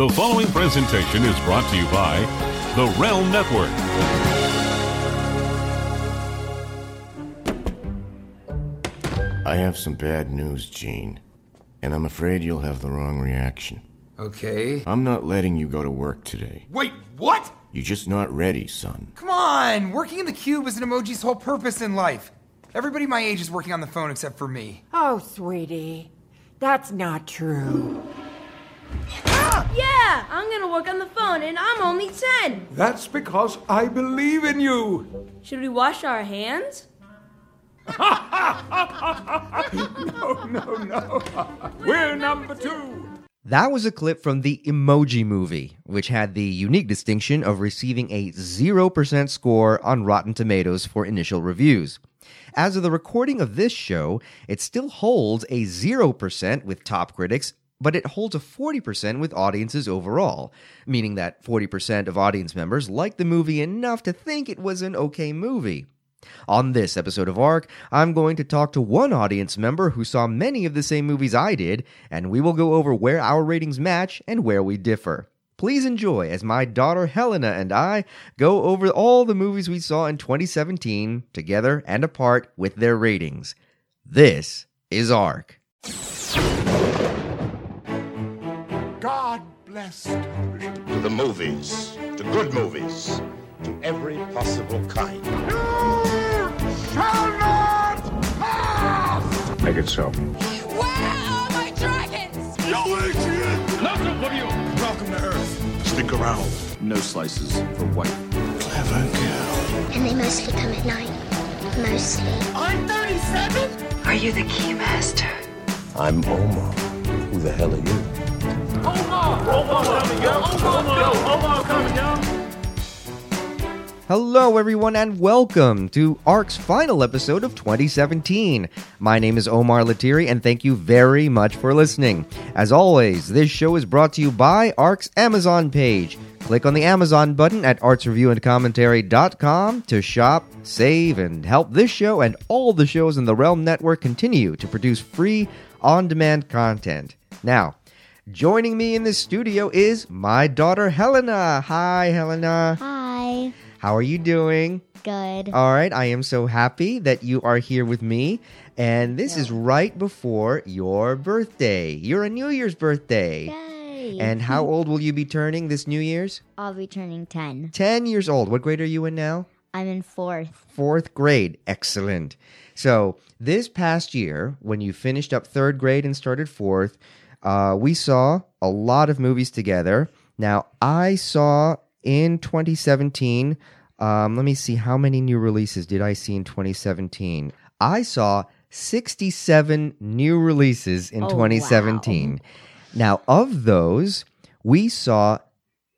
The following presentation is brought to you by The Realm Network. I have some bad news, Gene. And I'm afraid you'll have the wrong reaction. Okay. I'm not letting you go to work today. Wait, what? You're just not ready, son. Come on! Working in the cube is an emoji's whole purpose in life. Everybody my age is working on the phone except for me. Oh, sweetie, that's not true. Yeah, I'm gonna work on the phone and I'm only 10. That's because I believe in you. Should we wash our hands? No, no, no. We're number two. That was a clip from the Emoji Movie, which had the unique distinction of receiving a 0% score on Rotten Tomatoes for initial reviews. As of the recording of this show, it still holds a 0% with top critics, but it holds a 40% with audiences overall, meaning that 40% of audience members liked the movie enough to think it was an okay movie. On this episode of ARC, I'm going to talk to one audience member who saw many of the same movies I did, and we will go over where our ratings match and where we differ. Please enjoy as my daughter Helena and I go over all the movies we saw in 2017, together and apart with their ratings. This is ARC. God bless to the movies, to good movies, to every possible kind. You Shall not pass! Make it so. Where are my dragons? You idiot! Nothing for you! Welcome to Earth. Stick around. No slices for white. Clever girl. And they mostly come at night. Mostly. I'm 37? Are you the keymaster? I'm Omar. Who the hell are you? Hello, everyone, and welcome to ARC's final episode of 2017. My name is Omar Latiri, and thank you very much for listening. As always, this show is brought to you by ARC's Amazon page. Click on the Amazon button at artsreviewandcommentary.com to shop, save, and help this show and all the shows in the Realm Network continue to produce free, on demand content. Now, joining me in the studio is my daughter Helena. Hi, Helena. Hi. How are you doing? Good. All right, I am so happy that you are here with me. And this is right before your birthday. You're a New Year's birthday. Yay. And how old will you be turning this New Year's? I'll be turning 10. 10 years old. What grade are you in now? I'm in fourth. Fourth grade. Excellent. So, this past year, when you finished up third grade and started fourth, uh, we saw a lot of movies together. Now, I saw in 2017, um, let me see, how many new releases did I see in 2017? I saw 67 new releases in Oh, 2017. Now, of those, we saw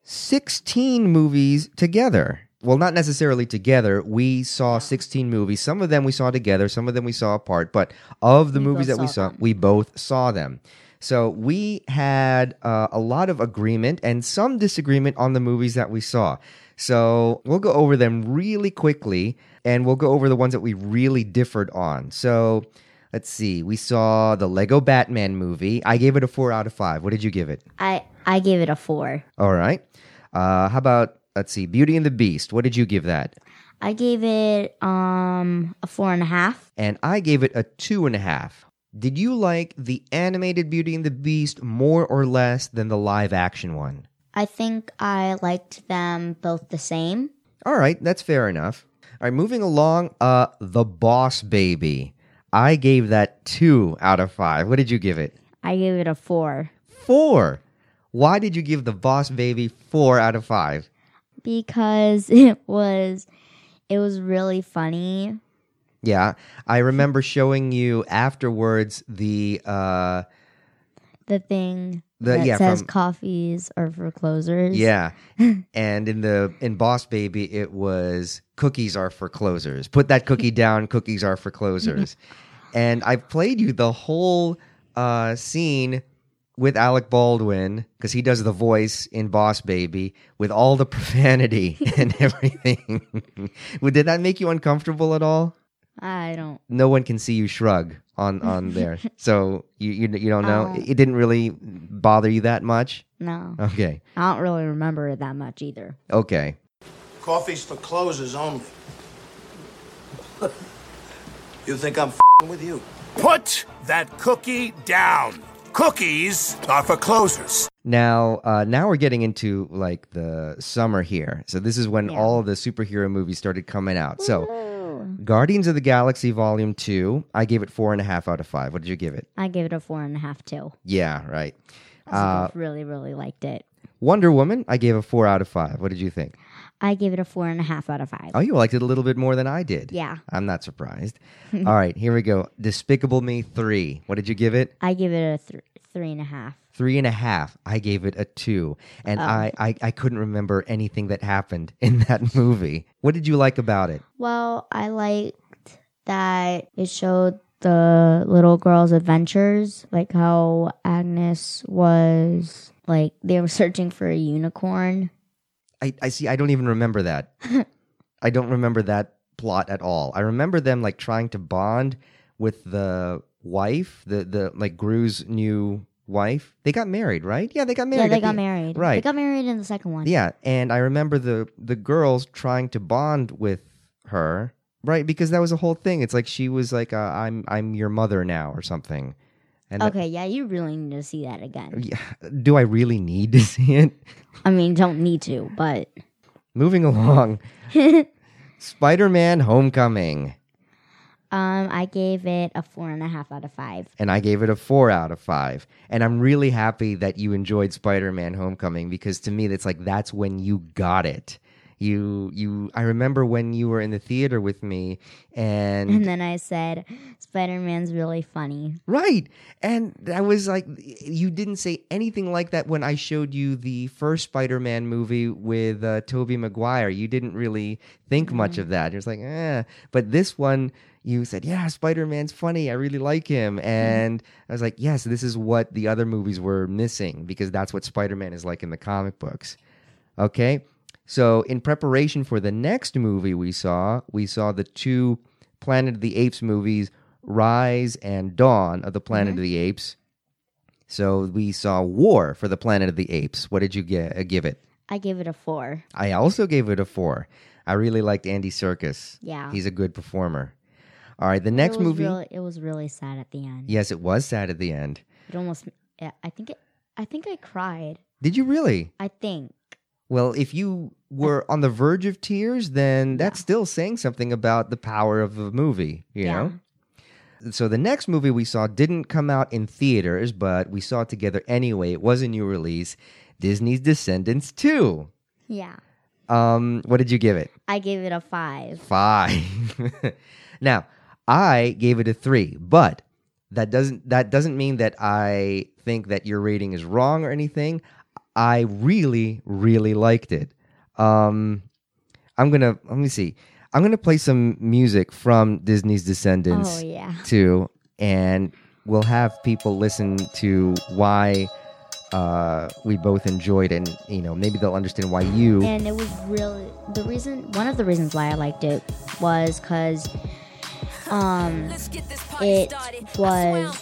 16 movies together. Well, not necessarily together. We saw 16 movies. Some of them we saw together, some of them we saw apart, but of the We movies that we saw saw, them. we both saw them. So we had uh, a lot of agreement and some disagreement on the movies that we saw. So we'll go over them really quickly and we'll go over the ones that we really differed on. So let's see. We saw the Lego Batman movie. I gave it a four out of five. What did you give it? I I gave it a 4. All right. Uh, how about let's see, Beauty and the Beast? What did you give that? I gave it um a four and a half. And I gave it a two and a half. Did you like the animated Beauty and the Beast more or less than the live action one? I think I liked them both the same. All right, that's fair enough. All right, moving along. Uh, The Boss Baby. I gave that two out of five. What did you give it? I gave it a 4 Four. Why did you give The Boss Baby four out of five? because it was it was really funny. Yeah, I remember showing you afterwards the uh, The thing The- that yeah, says from- coffees are for closers. Yeah. and in the in Boss Baby it was cookies are for closers. Put that cookie down, cookies are for closers. and I've played you the whole uh scene with Alec Baldwin because he does the voice in Boss Baby with all the profanity and everything. Did that make you uncomfortable at all? I don't. No one can see you shrug on on there, so you you, you don't know. Oh. It didn't really bother you that much. No. Okay, I don't really remember it that much either. okay. Coffee's for closers only. you think I'm fing with you? Put that cookie down. Cookies are for closers. Now, uh, now we're getting into like the summer here. So this is when all of the superhero movies started coming out. So, Guardians of the Galaxy Volume Two, I gave it four and a half out of five. What did you give it? I gave it a four and a half too. Yeah, right. I Uh, really, really liked it. Wonder Woman, I gave a four out of five. What did you think? I gave it a four and a half out of five. Oh, you liked it a little bit more than I did. Yeah. I'm not surprised. All right, here we go. Despicable Me 3. What did you give it? I give it a th- three and a half. Three and a half. I gave it a two. And Oh. I, I, I couldn't remember anything that happened in that movie. What did you like about it? Well, I liked that it showed the little girl's adventures, like how Agnes was like they were searching for a unicorn. I, I see, I don't even remember that. I don't remember that plot at all. I remember them like trying to bond with the wife, the, the like Gru's new wife. They got married, right? Yeah, they got married. yeah, they got the- married. Right. They got married in the second one. Yeah, and I remember the the girls trying to bond with her, right? Because that was a whole thing. It's like she was like, uh, "I'm I'm your mother now" or something. And Okay, yeah, you really need to see that again. yeah, do I really need to see it? I mean, don't need to, but Moving along, Spider-Man: Homecoming, um, I gave it a four and a half out of five. and I gave it a four out of five. And I'm really happy that you enjoyed Spider-Man: Homecoming because to me, that's like that's when you got it. You you I remember when you were in the theater with me and And then I said, Spider Man's really funny. Right. And I was like, you didn't say anything like that when I showed you the first Spider Man movie with uh, Tobey Maguire. You didn't really think much of that. You're just like, eh. But this one, you said, yeah, Spider Man's funny. I really like him. And I was like, yes, this is what the other movies were missing because that's what Spider Man is like in the comic books. Okay. So, in preparation for the next movie we saw, we saw the two Planet of the Apes movies, Rise and Dawn of the Planet Mhm. of the Apes. So, we saw War for the Planet of the Apes. What did you get, uh, give it? I gave it a four. I also gave it a four. I really liked Andy Serkis. Yeah. He's a good performer. All right, the next it movie. Really, it was really sad at the end. Yes, it was sad at the end. It almost. I think. It, I think I cried. Did you really? I think. Well, if you were on the verge of tears, then that's still saying something about the power of a movie, you Yeah. know? So the next movie we saw didn't come out in theaters, but we saw it together anyway. It was a new release, Disney's Descendants 2. Yeah. Um, what did you give it? I gave it a five. Five. now, I gave it a three, but that doesn't that doesn't mean that I think that your rating is wrong or anything. I really, really liked it. Um, I'm gonna let me see. I'm gonna play some music from Disney's Descendants Oh, yeah. too, and we'll have people listen to why uh, we both enjoyed it, and you know maybe they'll understand why you. And it was really the reason. One of the reasons why I liked it was because um it was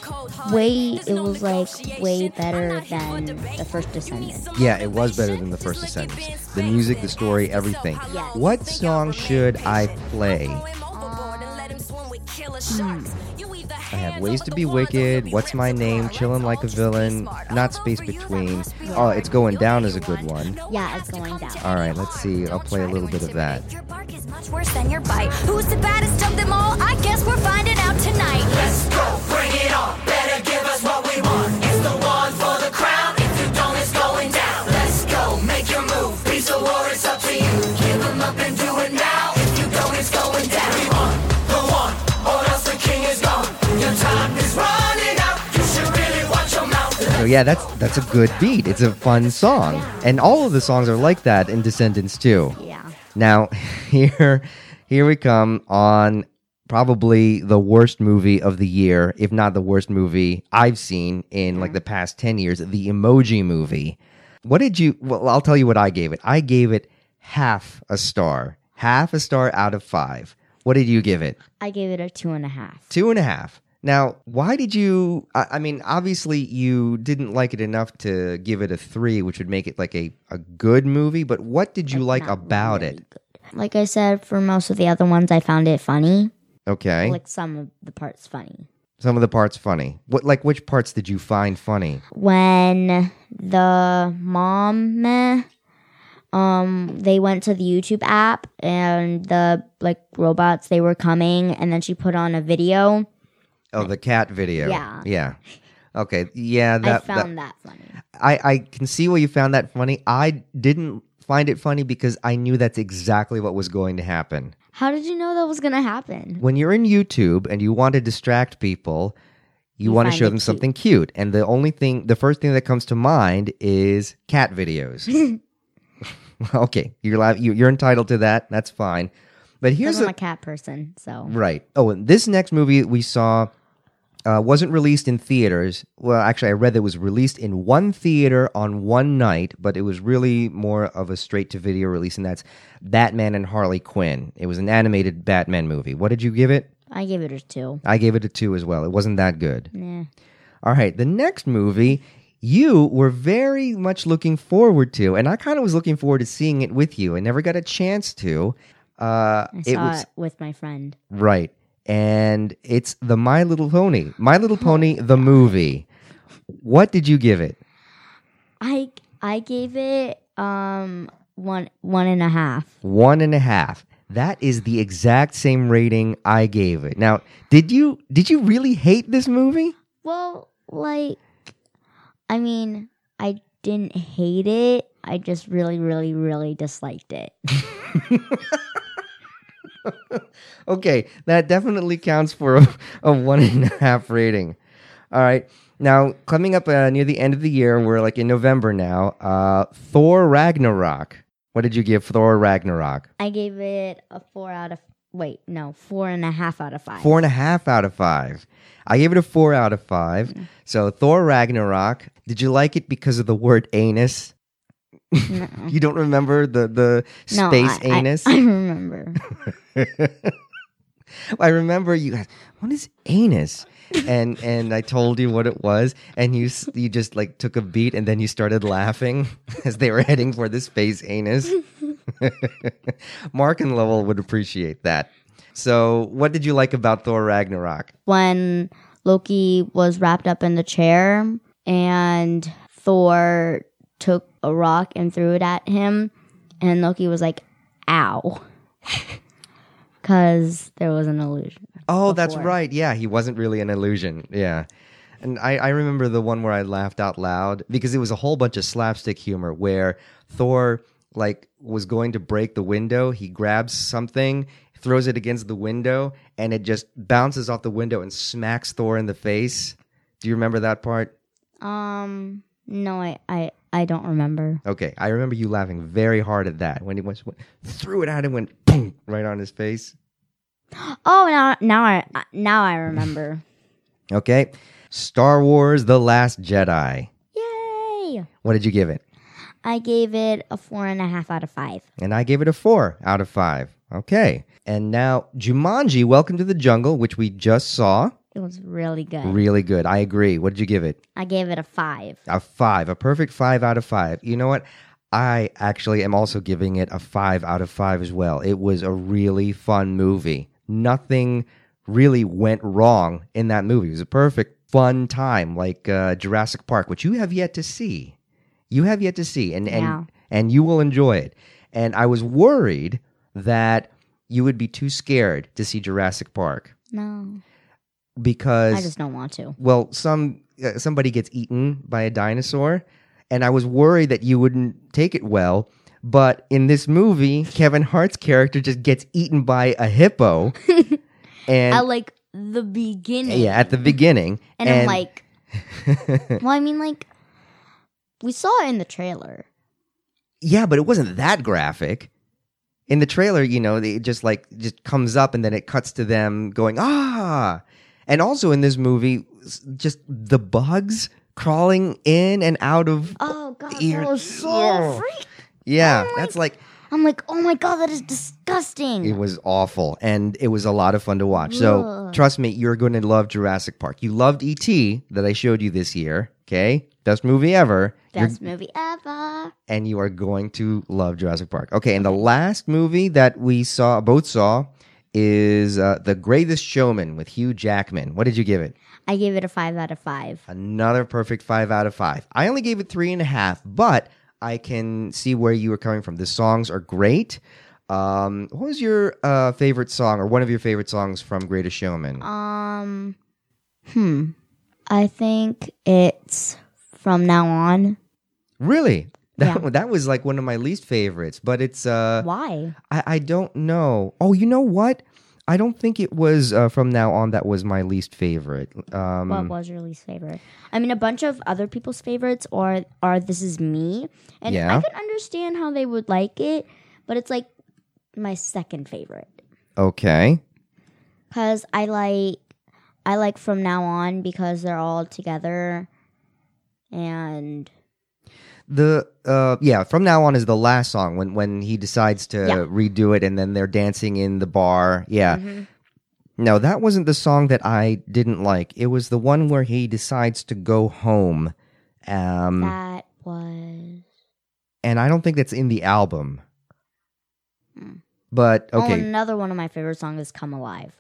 way it was like way better than the first Descendants. Yeah, it was better than the first Descendants. The music, the story, everything. Yes. What song should I play? Hmm. I have Ways to Be Wicked, What's My Name, Chillin' Like a Villain, Not Space Between. Oh, It's Going Down is a good one. Yeah, it's going down. All right, let's see. I'll play a little bit of that. Much worse than your bite. Who's the baddest of them all? I guess we're finding out tonight. Let's go, bring it on. So yeah, that's that's a good beat. It's a fun song, and all of the songs are like that in Descendants too. Yeah. Now, here, here we come on probably the worst movie of the year, if not the worst movie I've seen in like mm-hmm. the past ten years, the Emoji Movie. What did you? Well, I'll tell you what I gave it. I gave it half a star, half a star out of five. What did you give it? I gave it a two and a half. Two and a half. Now, why did you? I, I mean, obviously, you didn't like it enough to give it a three, which would make it like a, a good movie. But what did you like about it? Like I said, for most of the other ones, I found it funny. Okay, Like some of the parts funny. some of the parts funny. What like which parts did you find funny? When the mom, meh, um, they went to the YouTube app and the like robots they were coming, and then she put on a video. Oh, the cat video. Yeah. yeah. Okay, yeah. That I found that, funny. I, I can see why you found that funny. I didn't find it funny because I knew that's exactly what was going to happen. How did you know that was gonna happen? When you're in YouTube and you want to distract people, you, You want to show them cute. something cute. And the only thing, the first thing that comes to mind is cat videos. okay, you're you, you're entitled to that. That's fine. But here's Because I'm a, a cat person, so Right. Oh, and this next movie we saw uh, wasn't released in theaters. Well, actually, I read that it was released in one theater on one night, but it was really more of a straight to video release, and that's Batman and Harley Quinn. It was an animated Batman movie. What did you give it? I gave it a two. I gave it a two as well. It wasn't that good. Nah. All right, the next movie you were very much looking forward to, and I kind of was looking forward to seeing it with you. I never got a chance to. Uh, I it saw was it with my friend. Right. And it's the My Little Pony. My Little Pony, the movie. What did you give it? I I gave it um one one and a half. One and a half. That is the exact same rating I gave it. Now, did you did you really hate this movie? Well, like, I mean, I didn't hate it. I just really, really, really disliked it. Okay, that definitely counts for a, a one and a half rating. All right. Now, coming up uh, near the end of the year, we're like in November now. Uh, Thor Ragnarok. What did you give Thor Ragnarok? I gave it a four out of wait, no, four and a half out of five. Four and a half out of five. I gave it a four out of five. So Thor Ragnarok. Did you like it because of the word anus? No. You don't remember the the No, space I- I- anus? I remember. I remember you guys. What is anus? And and I told you what it was, and you you just like took a beat, and then you started laughing as they were heading for the space anus. Mark and Lowell would appreciate that. So, what did you like about Thor Ragnarok? when Loki was wrapped up in the chair and Thor took a rock and threw it at him, and Loki was like, ow. Because there was an illusion. Oh, that's right. Yeah, he wasn't really an illusion. Yeah. And I, I remember the one where I laughed out loud because it was a whole bunch of slapstick humor where Thor like was going to break the window. He grabs something, throws it against the window, and it just bounces off the window and smacks Thor in the face. Do you remember that part? Um, no, I, I, I don't remember. Okay, I remember you laughing very hard at that when he went, threw it at him, and went boom right on his face. Oh, now, now I, uh, now I remember. Okay, Star Wars: The Last Jedi. Yay! What did you give it? I gave it a four and a half out of five. And I gave it a four out of five. Okay. And now Jumanji, Welcome to the Jungle, which we just saw. It was really good. Really good. I agree. What did you give it? I gave it a five. A five. A perfect five out of five. You know what? I actually am also giving it a five out of five as well. It was a really fun movie. Nothing really went wrong in that movie. It was a perfect, fun time, like uh, Jurassic Park, which you have yet to see. You have yet to see, and and Yeah. and you will enjoy it. And I was worried that you would be too scared to see Jurassic Park No, because I just don't want to. well, some uh, somebody gets eaten by a dinosaur, and I was worried that you wouldn't take it well. But in this movie, Kevin Hart's character just gets eaten by a hippo, and At like the beginning. yeah, at the beginning, And, I'm like, well, I mean, like, we saw it in the trailer. yeah, but it wasn't that graphic. In the trailer, you know, it just like just comes up, and then it cuts to them going ah, and also in this movie, just the bugs crawling in and out of Oh god, ear- that was so Oh. freak. Yeah, that's like I'm like, oh my god, that is disgusting. It was awful, and it was a lot of fun to watch. So Ugh. trust me, you're going to love Jurassic Park. You loved E.T. that I showed you this year. Okay, best movie ever. You're- Best movie ever. and you are going to love Jurassic Park. Okay, and the last movie that we saw, both saw, is uh, The Greatest Showman with Hugh Jackman. What did you give it? I gave it a five out of five. Another perfect five out of five. I only gave it three and a half, but I can see where you were coming from. The songs are great. Um, what was your uh, favorite song or one of your favorite songs from Greatest Showman? Um, hmm. I think it's from now on. Really? That, Yeah. that was like one of my least favorites, but it's uh Why? I, I don't know. Oh, you know what? I don't think it was uh, from now on that was my least favorite. Um, what was your least favorite? I mean, a bunch of other people's favorites or are this is me, and Yeah. I could understand how they would like it, but it's like my second favorite okay. because I like I like from now on because they're all together, and The uh yeah, from now on is the last song when when he decides to Yeah. redo it and then they're dancing in the bar. Yeah. Mhm. No, that wasn't the song that I didn't like. It was the one where he decides to go home. Um that was and I don't think that's in the album. But oh okay. another one of my favorite songs is "Come Alive."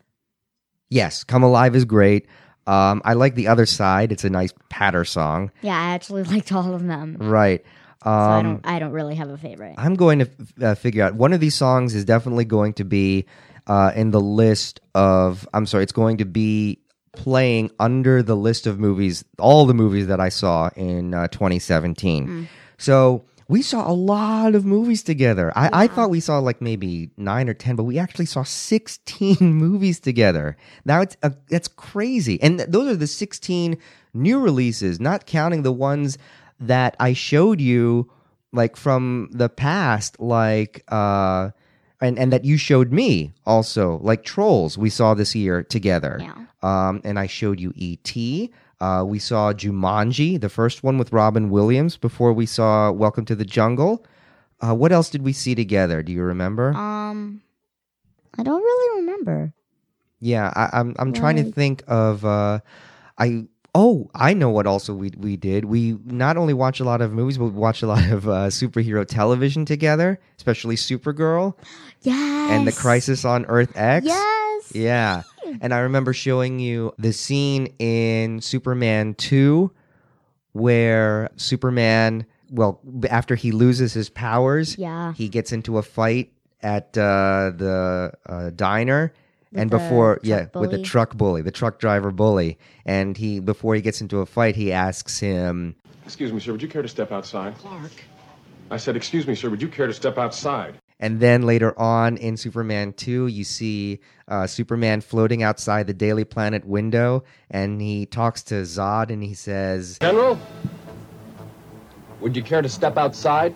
Yes, Come Alive is great. Um I like The Other Side. It's a nice patter song. Yeah, I actually liked all of them. Right. Um so I don't I don't really have a favorite. I'm going to f- uh, figure out one of these songs is definitely going to be uh, in the list of. I'm sorry, it's going to be playing under the list of movies, all the movies that I saw in uh, 2017. Mm. So we saw a lot of movies together. I, I thought we saw like maybe nine or ten, but we actually saw 16 movies together. Now it's uh, that's crazy, and th- those are the 16 new releases, not counting the ones that I showed you like from the past, like uh and, and that you showed me also, like Trolls we saw this year together. Yeah. Um and I showed you E.T. Uh we saw Jumanji, the first one with Robin Williams before we saw Welcome to the Jungle. Uh what else did we see together? Do you remember? Um, I don't really remember. Yeah, I, I'm I'm trying to think of uh I oh I know what also we we did. We not only watch a lot of movies, but we watched a lot of uh, superhero television together, especially Supergirl Yes. and the Crisis on Earth X. Yes. Yeah. And I remember showing you the scene in Superman 2 where Superman, well, after he loses his powers, Yeah. he gets into a fight at uh, the uh, diner. With and before, truck yeah, with the truck bully, the truck driver bully, and he before he gets into a fight, he asks him, Excuse me, sir, would you care to step outside? Clark. I said, excuse me, sir, would you care to step outside? And then later on in Superman 2, you see uh, Superman floating outside the Daily Planet window, and he talks to Zod and he says, General? Would you care to step outside?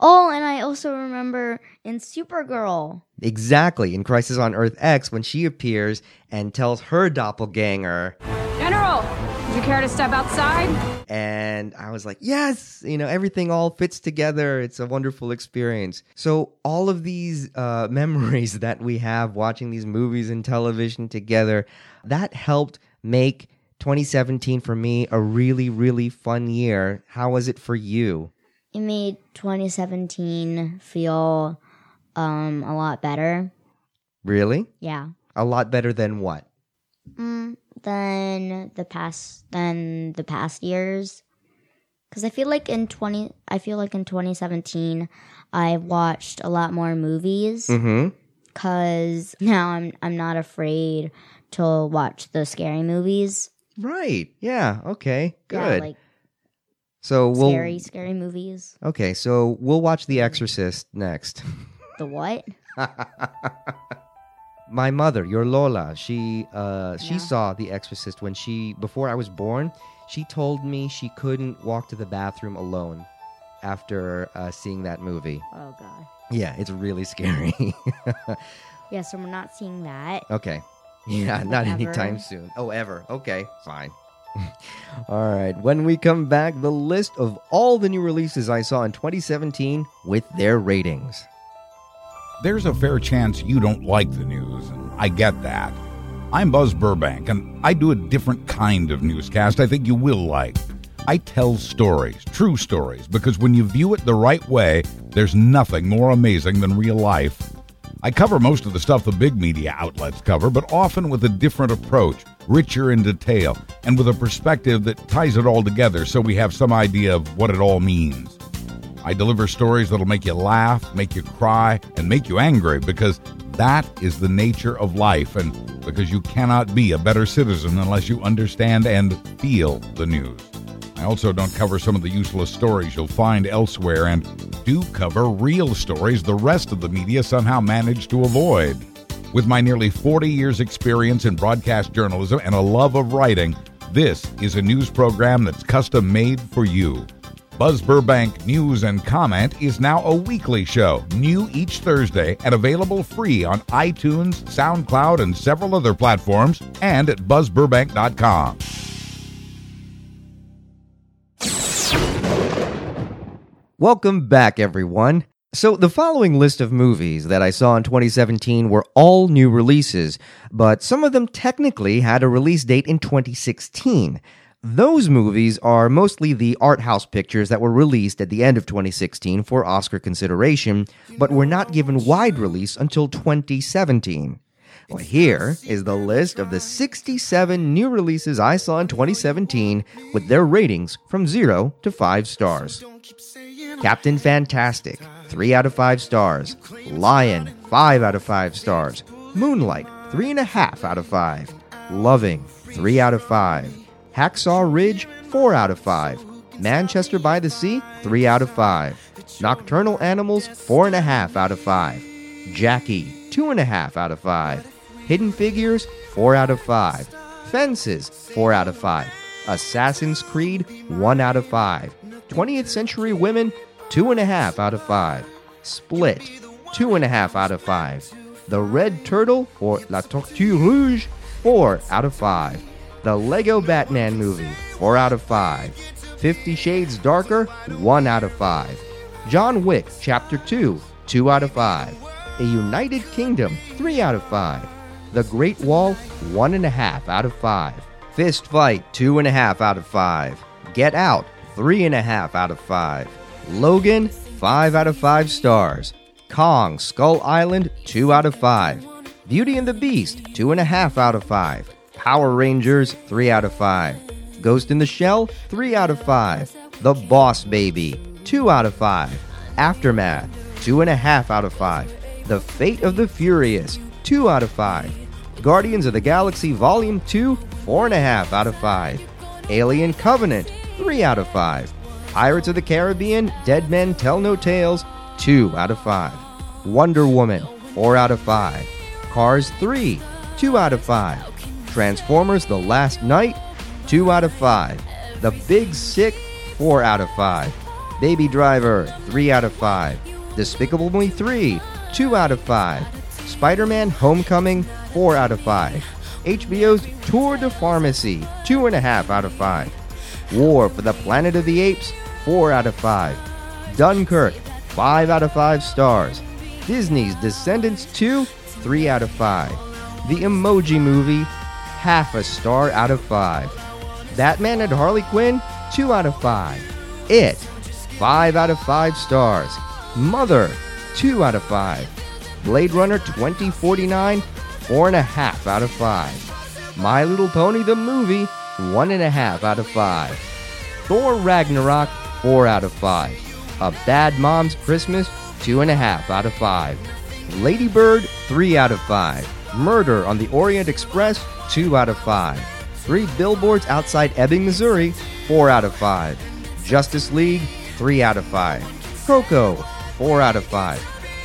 Oh, and I also remember in Supergirl. Exactly, in Crisis on Earth X, when she appears and tells her doppelganger, General, would you care to step outside? and I was like, yes, you know, everything all fits together. It's a wonderful experience. So, all of these uh, memories that we have watching these movies and television together, that helped make 2017 for me a really, really fun year. How was it for you? It made 2017 feel um a lot better. Really? Yeah. A lot better than what? Mm, than the past than the past years. Cuz I feel like in 20 I feel like in 2017 I watched a lot more movies Mm-hmm. cuz now I'm I'm not afraid to watch the scary movies. Right. Yeah. Okay. Good. Yeah, like so we'll. scary scary movies. Okay, so we'll watch The Exorcist next. The what? My mother, your Lola, she uh she Yeah. saw The Exorcist when she before I was born. She told me she couldn't walk to the bathroom alone after uh, seeing that movie. Oh god. Yeah, it's really scary. Yeah, so we're not seeing that. okay. Yeah, not anytime soon. Oh, ever. Okay, fine. all right. When we come back, the list of all the new releases I saw in 2017 with their ratings. There's a fair chance you don't like the news, and I get that. I'm Buzz Burbank, and I do a different kind of newscast I think you will like. I tell stories, true stories, because when you view it the right way, there's nothing more amazing than real life. I cover most of the stuff the big media outlets cover, but often with a different approach, richer in detail, and with a perspective that ties it all together so we have some idea of what it all means. I deliver stories that'll make you laugh, make you cry, and make you angry because that is the nature of life, and because you cannot be a better citizen unless you understand and feel the news. I also don't cover some of the useless stories you'll find elsewhere and do cover real stories the rest of the media somehow managed to avoid. With my nearly 40 years' experience in broadcast journalism and a love of writing, this is a news program that's custom made for you. Buzz Burbank News and Comment is now a weekly show, new each Thursday and available free on iTunes, SoundCloud, and several other platforms, and at buzzburbank.com. Welcome back, everyone. So, the following list of movies that I saw in 2017 were all new releases, but some of them technically had a release date in 2016. Those movies are mostly the art house pictures that were released at the end of 2016 for Oscar consideration, but were not given wide release until 2017. Well, here is the list of the 67 new releases I saw in 2017 with their ratings from 0 to 5 stars. Captain Fantastic, 3 out of 5 stars. Lion, 5 out of 5 stars. Moonlight, 3.5 out of 5. Loving, 3 out of 5. Hacksaw Ridge, 4 out of 5. Manchester by the Sea, 3 out of 5. Nocturnal Animals, 4.5 out of 5. Jackie, 2.5 out of 5. Hidden Figures, 4 out of 5. Fences, 4 out of 5. Assassin's Creed, 1 out of 5. 20th Century Women, 2.5 out of 5. Split, 2.5 out of 5. The Red Turtle, or La Tortue Rouge, 4 out of 5. The Lego Batman movie, 4 out of 5. Fifty Shades Darker, 1 out of 5. John Wick, Chapter 2, 2 out of 5. A United Kingdom, 3 out of 5. The Great Wall, 1.5 out of 5. Fist Fight, 2.5 out of 5. Get Out, 3.5 out of 5. Logan, 5 out of 5 stars. Kong, Skull Island, 2 out of 5. Beauty and the Beast, 2.5 out of 5. Power Rangers, 3 out of 5. Ghost in the Shell, 3 out of 5. The Boss Baby, 2 out of 5. Aftermath, 2.5 out of 5. The Fate of the Furious, 2 out of 5. Guardians of the Galaxy Volume 2, 4.5 out of 5. Alien Covenant, 3 out of 5. Pirates of the Caribbean Dead Men Tell No Tales, 2 out of 5. Wonder Woman, 4 out of 5. Cars 3, 2 out of 5. Transformers The Last Knight, 2 out of 5. The Big Sick, 4 out of 5. Baby Driver, 3 out of 5. Despicable Me 3, 2 out of 5. Spider Man Homecoming, 4 out of 5. HBO's Tour de Pharmacy, 2.5 out of 5. War for the Planet of the Apes, 4 out of 5. Dunkirk, 5 out of 5 stars. Disney's Descendants 2, 3 out of 5. The Emoji Movie, half a star out of 5. Batman and Harley Quinn, 2 out of 5. It, 5 out of 5 stars. Mother, 2 out of 5. Blade Runner 2049, 4.5 out of 5. My Little Pony the movie, 1.5 out of 5. Thor Ragnarok, 4 out of 5. A Bad Mom's Christmas, 2.5 out of 5. Lady Bird, 3 out of 5. Murder on the Orient Express, 2 out of 5. Three Billboards Outside Ebbing, Missouri, 4 out of 5. Justice League, 3 out of 5. Coco, 4 out of 5.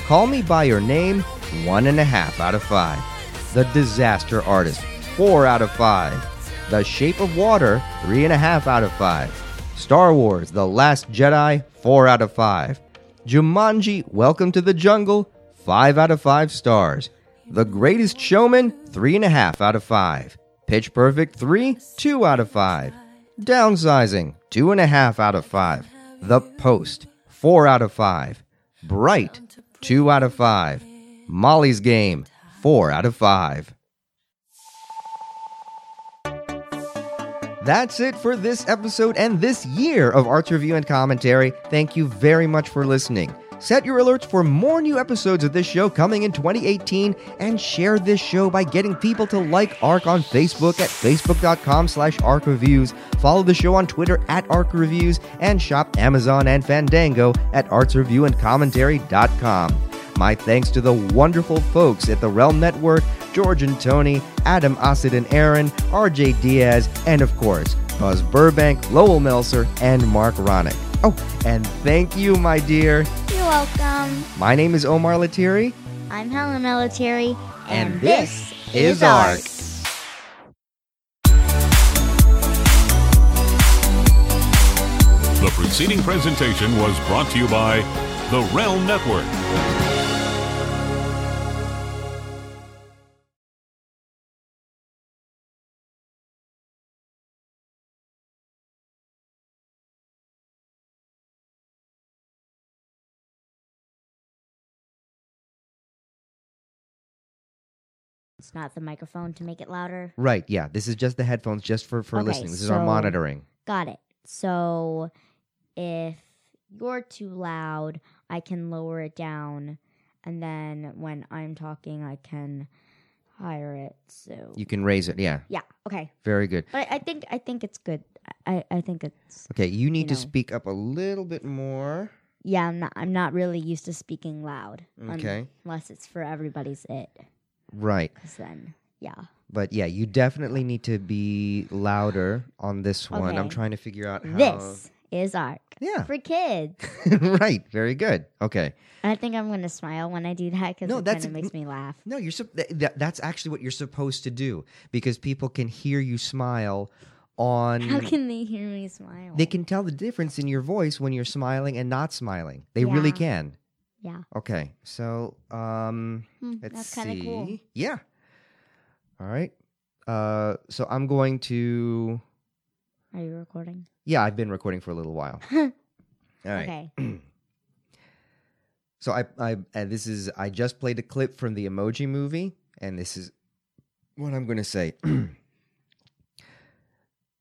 Call Me By Your Name, 1.5 out of 5. The Disaster Artist, 4 out of 5. The Shape of Water, 3.5 out of 5. Star Wars The Last Jedi, 4 out of 5. Jumanji Welcome to the Jungle, 5 out of 5 stars. The Greatest Showman, 3.5 out of 5. Pitch Perfect 3, 2 out of 5. Downsizing, 2.5 out of 5. The Post, 4 out of 5. Bright, 2 out of 5. Molly's Game, 4 out of 5. That's it for this episode and this year of Arts Review and Commentary. Thank you very much for listening. Set your alerts for more new episodes of this show coming in 2018 and share this show by getting people to like ARC on Facebook at facebook.com slash ARC Reviews. Follow the show on Twitter at ARC Reviews and shop Amazon and Fandango at artsreviewandcommentary.com. My thanks to the wonderful folks at the Realm Network, George and Tony, Adam Ossid and Aaron, RJ Diaz, and of course, Buzz Burbank, Lowell Melser, and Mark Ronick. Oh, and thank you, my dear. You're welcome. My name is Omar Lettieri, I'm Helen Military, and, and this is ARC. The preceding presentation was brought to you by the Realm Network. It's not the microphone to make it louder. Right, yeah. This is just the headphones just for, for Okay, listening. This is our so- monitoring. Got it. So if you're too loud, I can lower it down. And then when I'm talking, I can higher it. So You can raise it, yeah. yeah, okay. Very good. But I think I think it's good. I, I think it's Okay, you need to know. speak up a little bit more. yeah. I'm not I'm not really used to speaking loud. Okay. Unless it's for everybody's it. Right. Then yeah. But yeah, you definitely need to be louder on this one. I'm Okay. trying to figure out how. This is ARC. Yeah. For kids. right. Very good. Okay. I think I'm gonna smile when I do that because No, it that's- kind of makes me laugh. No, you're sup- th- that, that's actually what you're supposed to do because people can hear you smile on. How can they hear me smile? they can tell the difference in your voice when you're smiling and not smiling. They really Yeah. can. Yeah. Okay. So, um, Hmm, let's that's see. cool. Yeah. All right. Uh, so I'm going to. Are you recording? Yeah, I've been recording for a little while. All right. Okay. So I, I, uh, this is I just played a clip from the Emoji Movie, and this is what I'm going to say.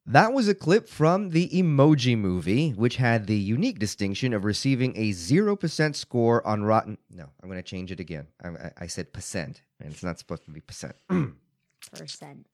that was a clip from the Emoji Movie, which had the unique distinction of receiving a zero percent score on Rotten. No, I'm going to change it again. I, I, I said percent, and it's not supposed to be percent. Percent.